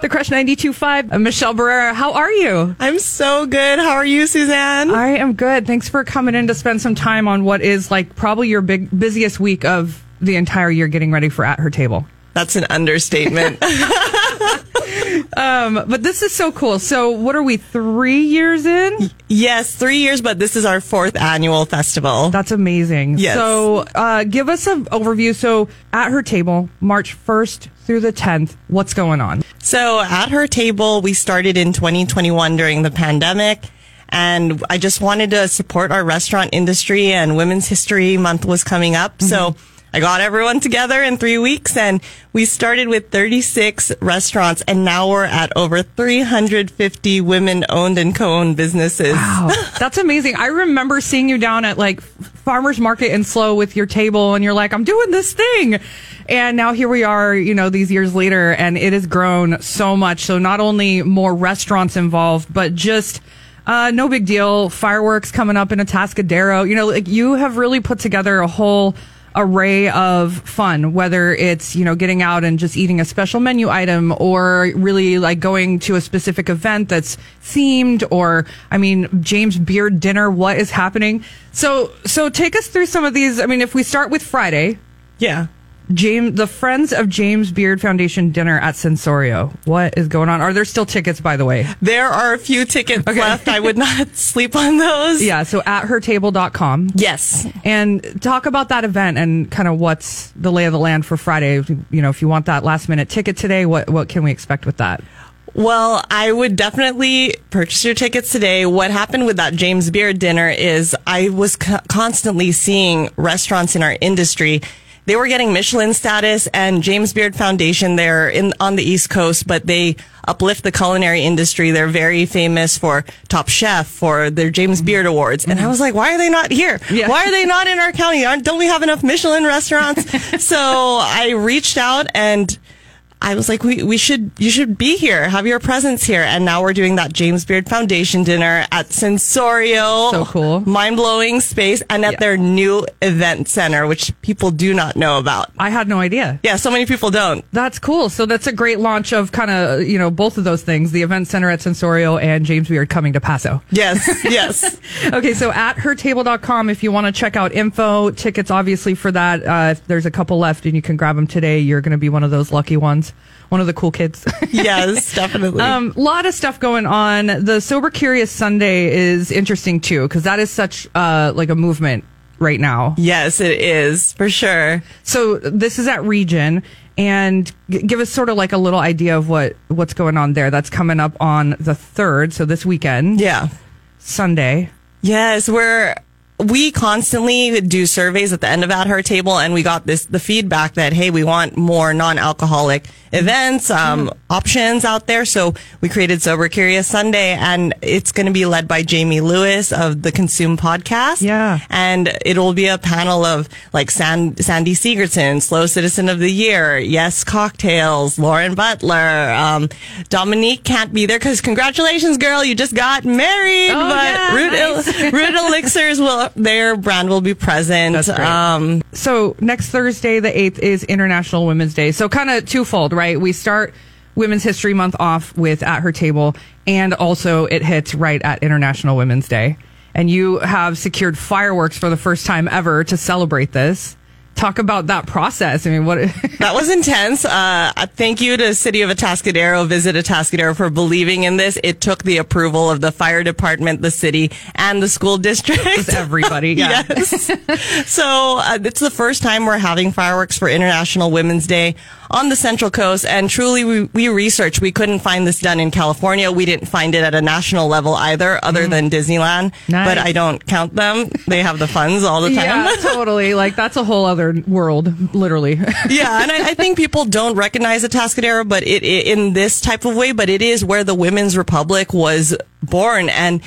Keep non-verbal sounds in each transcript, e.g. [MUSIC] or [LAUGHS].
The Crush 92.5. Uh, Michelle Barrera, how are you? I'm so good. How are you, Suzanne? I am good. Thanks for coming in to spend some time on what is like probably your big busiest week of the entire year getting ready for At Her Table. That's an understatement. [LAUGHS] um, but this is so cool. So, what are we, three years in? Yes, three years, but this is our fourth annual festival. That's amazing. Yes. So, uh, give us an overview. So, At Her Table, March 1st through the 10th, what's going on? So, At Her Table, we started in 2021 during the pandemic. And I just wanted to support our restaurant industry and Women's History Month was coming up. Mm-hmm. So I got everyone together in three weeks and we started with 36 restaurants and now we're at over 350 women owned and co-owned businesses. Wow. [LAUGHS] That's amazing. I remember seeing you down at like farmers market in SLO with your table and you're like, I'm doing this thing. And now here we are, you know, these years later and it has grown so much. So not only more restaurants involved, but just uh, no big deal. Fireworks coming up in Atascadero. You know, like you have really put together a whole array of fun, whether it's, you know, getting out and just eating a special menu item or really like going to a specific event that's themed or, I mean, James Beard dinner, what is happening? So, so take us through some of these. I mean, if we start with Friday. Yeah. James, the Friends of James Beard Foundation dinner at Sensorio. What is going on? Are there still tickets, by the way? There are a few tickets okay. left. I would not [LAUGHS] sleep on those. Yeah. So athertable.com. Yes. And talk about that event and kind of what's the lay of the land for Friday. You know, if you want that last minute ticket today, what, what can we expect with that? Well, I would definitely purchase your tickets today. What happened with that James Beard dinner is I was co- constantly seeing restaurants in our industry they were getting Michelin status and James Beard Foundation. They're in on the East Coast, but they uplift the culinary industry. They're very famous for Top Chef, for their James Beard Awards. And I was like, why are they not here? Yeah. Why are they not in our county? Aren't, don't we have enough Michelin restaurants? [LAUGHS] so I reached out and I was like, we, we should, you should be here, have your presence here. And now we're doing that James Beard Foundation dinner at Sensorio. So cool. Mind blowing space and at yeah. their new event center, which people do not know about. I had no idea. Yeah, so many people don't. That's cool. So that's a great launch of kind of, you know, both of those things, the event center at Sensorio and James Beard coming to Paso. Yes, [LAUGHS] yes. okay, so athertable.com, if you want to check out info, tickets obviously for that, uh, if there's a couple left and you can grab them today, you're going to be one of those lucky ones one of the cool kids. [LAUGHS] yes, definitely. A um, lot of stuff going on. The Sober Curious Sunday is interesting too because that is such uh, like a movement right now. Yes, it is for sure. So this is at Region, and g- give us sort of like a little idea of what what's going on there. That's coming up on the third, so this weekend. Yeah, Sunday. Yes, we're we constantly do surveys at the end of at her table and we got this the feedback that hey we want more non-alcoholic events um, mm. options out there so we created sober curious sunday and it's going to be led by jamie lewis of the consume podcast yeah and it'll be a panel of like San, sandy Segerson, SLO citizen of the year yes cocktails lauren butler um, dominique can't be there because congratulations girl you just got married oh, but yeah, root, nice. El- [LAUGHS] root elixirs will their brand will be present. Um, so next Thursday, the 8th, is International Women's Day. So kind of twofold, right? We start Women's History Month off with At Her Table, and also it hits right at International Women's Day. And you have secured fireworks for the first time ever to celebrate this talk about that process. I mean, what [LAUGHS] that was intense. Uh, thank you to City of Atascadero, Visit Atascadero for believing in this. It took the approval of the fire department, the city, and the school district. Everybody. [LAUGHS] Yeah. yes. so uh, it's the first time we're having fireworks for International Women's Day on the Central Coast. And truly, we, we researched. We couldn't find this done in California. We didn't find it at a national level either, other mm. than Disneyland. Nice. But I don't count them. They have the funds all the time. Yeah, [LAUGHS] totally. Like that's a whole other world, literally. [LAUGHS] yeah, and I, I, think people don't recognize Atascadero, but it, it in this type of way. But it is where the Women's Republic was born, and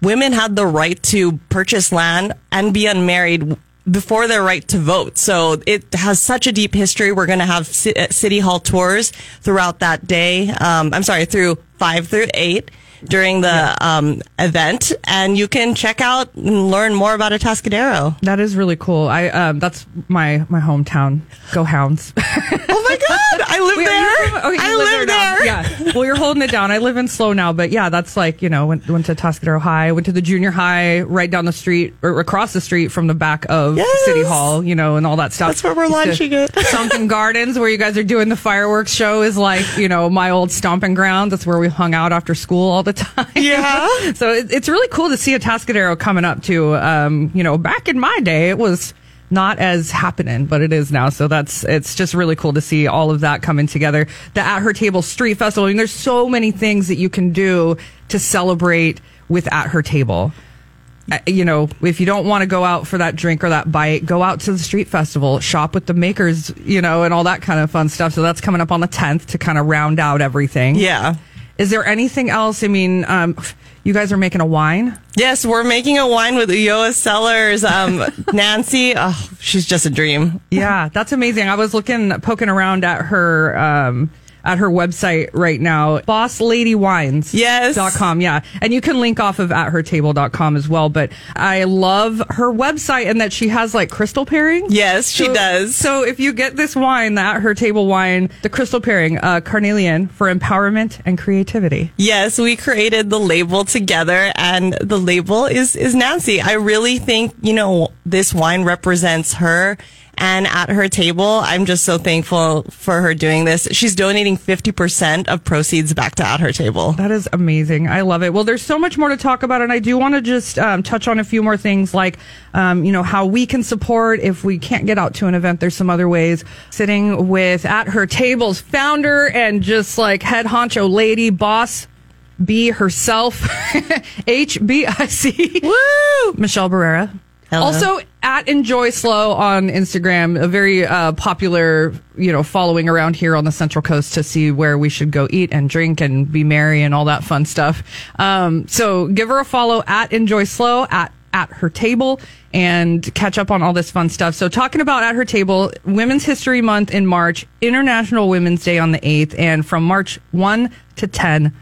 women had the right to purchase land and be unmarried before their right to vote. So it has such a deep history. We're going to have uh, city hall tours throughout that day. Um, I'm sorry, through five through eight during the um, event, and you can check out and learn more about Atascadero. That is really cool. I um, that's my my hometown. Go Hounds! oh my god! [LAUGHS] I live Wait, there. you you I live live now. there. Yeah. Well, you're holding it down. I live in SLO now, but yeah, that's like you know went went to Tuscadero High, went to the junior high right down the street or across the street from the back of Yes. City Hall, you know, and all that stuff. That's where we're launching it. [LAUGHS] Sunken Gardens, where you guys are doing the fireworks show, is like you know my old stomping ground. That's where we hung out after school all the time. Yeah. [LAUGHS] so it, it's really cool to see Atascadero coming up too. Um, you know, back in my day, it was not as happening, but it is now. So that's it's just really cool to see all of that coming together. The At Her Table Street Festival. I mean, there's so many things that you can do to celebrate with At Her Table. Uh, You know, if you don't want to go out for that drink or that bite, go out to the street festival, shop with the makers, you know, and all that kind of fun stuff. So that's coming up on the 10th to kind of round out everything. Yeah. Is there anything else? I mean, um, you guys are making a wine. Yes, we're making a wine with Ulloa Cellars. Um, [LAUGHS] Nancy, oh, she's just a dream. Yeah, that's amazing. I was looking, poking around at her, um, at her website right now, bossladywines. Yes. Dot com. Yeah. And you can link off of athertable.com as well. But I love her website and that she has like crystal pairing. Yes, she So- does. So if you get this wine, the at her table wine, the crystal pairing, uh, carnelian for empowerment and creativity. Yes, we created the label together and the label is, is Nancy. I really think, you know, this wine represents her and at her table, I'm just so thankful for her doing this. She's donating 50% of proceeds back to at her table. That is amazing. I love it. Well, there's so much more to talk about, and I do want to just um, touch on a few more things, like um, you know how we can support if we can't get out to an event. There's some other ways. Sitting with at her tables founder and just like head honcho lady boss. B herself, [LAUGHS] HBIC. Woo! Michelle Barrera. Hello. Also at Enjoy SLO on Instagram, a very uh, popular, you know, following around here on the Central Coast to see where we should go eat and drink and be merry and all that fun stuff. Um, so give her a follow at Enjoy SLO at at her table and catch up on all this fun stuff. So talking about at her table, Women's History Month in March, International Women's Day on the 8th, and from March 1 to 10,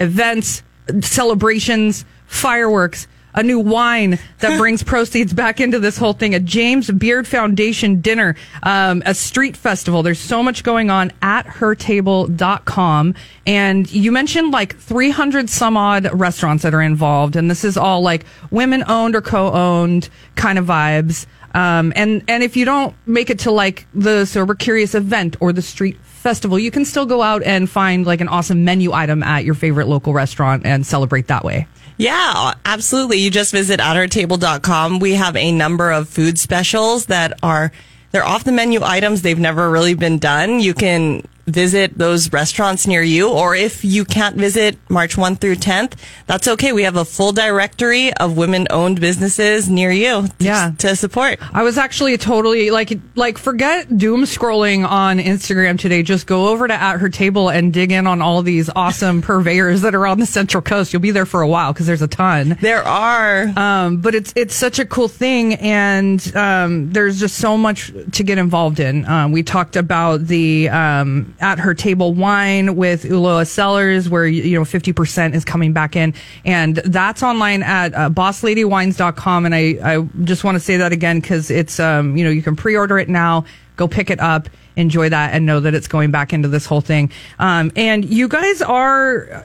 events, celebrations, fireworks, a new wine that brings [LAUGHS] proceeds back into this whole thing, a James Beard Foundation dinner, um, a street festival. There's so much going on at hertable.com. And you mentioned like 300 some odd restaurants that are involved. And this is all like women owned or co owned kind of vibes. Um, and, and if you don't make it to like the Sober Curious event or the street festival, you can still go out and find like an awesome menu item at your favorite local restaurant and celebrate that way. Yeah, absolutely. You just visit athertable.com. We have a number of food specials that are, they're off the menu items. They've never really been done. You can visit those restaurants near you, or if you can't visit March 1 through 10th, that's okay. We have a full directory of women owned businesses near you to, Yeah. to support. I was actually totally like like forget doom scrolling on Instagram today. Just go over to at her table and dig in on all these awesome purveyors that are on the Central Coast. You'll be there for a while because there's a ton. There are. Um, but it's it's such a cool thing, and um, there's just so much to get involved in. Um, we talked about the um, at her table wine with Ulloa Cellars, where you know 50% is coming back in, and that's online at uh, BossLadyWines.com. And I I just want to say that again because it's um, you know you can pre-order it now, go pick it up. Enjoy that and know that it's going back into this whole thing. Um, and you guys are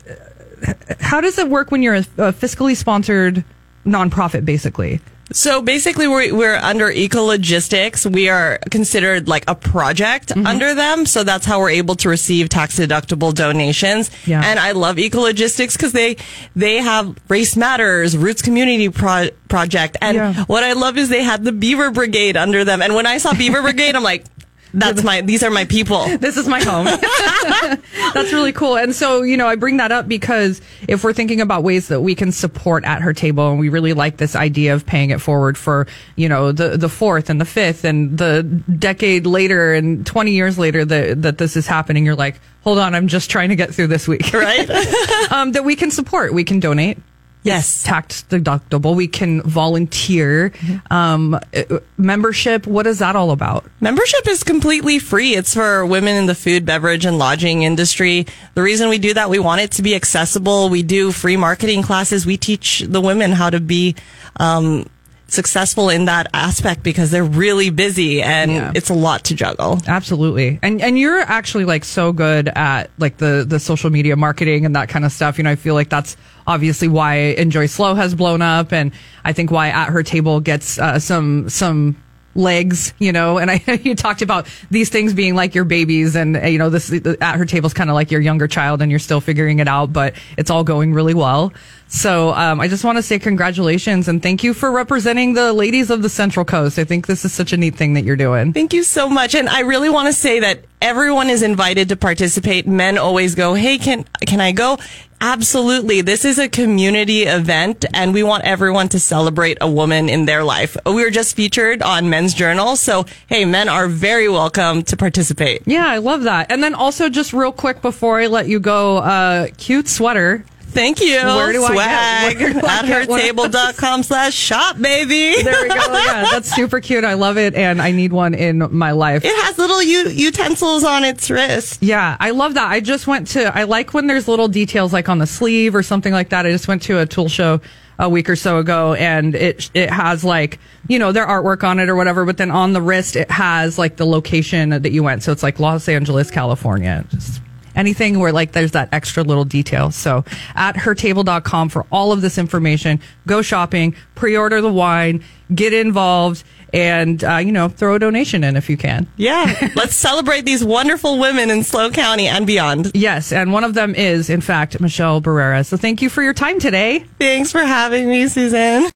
how does it work when you're a, a fiscally sponsored nonprofit basically So basically, we're, we're under Ecologistics. We are considered like a project Mm-hmm. under them. So that's how we're able to receive tax deductible donations. Yeah. And I love Ecologistics because they, they have Race Matters, Roots Community Pro- Project. And Yeah. what I love is they had the Beaver Brigade under them. And when I saw Beaver Brigade, I'm like, that's my, these are my people. [LAUGHS] this is my home [LAUGHS] that's really cool and so you know i bring that up because if we're thinking about ways that we can support at her table and we really like this idea of paying it forward for you know the the fourth and the fifth and the decade later and 20 years later that that this is happening you're like hold on i'm just trying to get through this week Right? [LAUGHS] um, that we can support we can donate yes. tax deductible. We can volunteer. Mm-hmm. Um, uh, membership. What is that all about? Membership is completely free. It's for women in the food, beverage, and lodging industry. The reason we do that, we want it to be accessible. We do free marketing classes. We teach the women how to be, um, successful in that aspect because they're really busy and Yeah. it's a lot to juggle. Absolutely. And and you're actually like so good at like the the social media marketing and that kind of stuff. You know, I feel like that's obviously why Enjoy SLO has blown up and I think why At Her Table gets uh, some some legs, you know, and I [LAUGHS] you talked about these things being like your babies and uh, you know this at her table is kind of like your younger child and you're still figuring it out, but it's all going really well. So um, I just want to say congratulations and thank you for representing the ladies of the Central Coast. I think this is such a neat thing that you're doing. Thank you so much. And I really want to say that everyone is invited to participate. Men always go, Hey, can, can I go? Absolutely. This is a community event and we want everyone to celebrate a woman in their life. We were just featured on Men's Journal. So, hey, men are very welcome to participate. Yeah, I love that. And then also just real quick before I let you go, uh, cute sweater. Thank you. Where do I Swag get- where do I athertable.com slash shop, baby. There we go. [LAUGHS] Yeah, that's super cute. I love it. And I need one in my life. It has little u- utensils on its wrist. Yeah, I love that. I just went to, I like when there's little details like on the sleeve or something like that. I just went to a tool show a week or so ago and it, it has like, you know, their artwork on it or whatever, but then on the wrist, it has like the location that you went. So it's like Los Angeles, California. Just anything where like there's that extra little detail. So athertable.com for all of this information, go shopping, pre-order the wine, get involved and, uh, you know, throw a donation in if you can. Yeah. [LAUGHS] Let's celebrate these wonderful women in SLO County and beyond. Yes, and one of them is, in fact, Michelle Barrera. So thank you for your time today. Thanks for having me, Susan.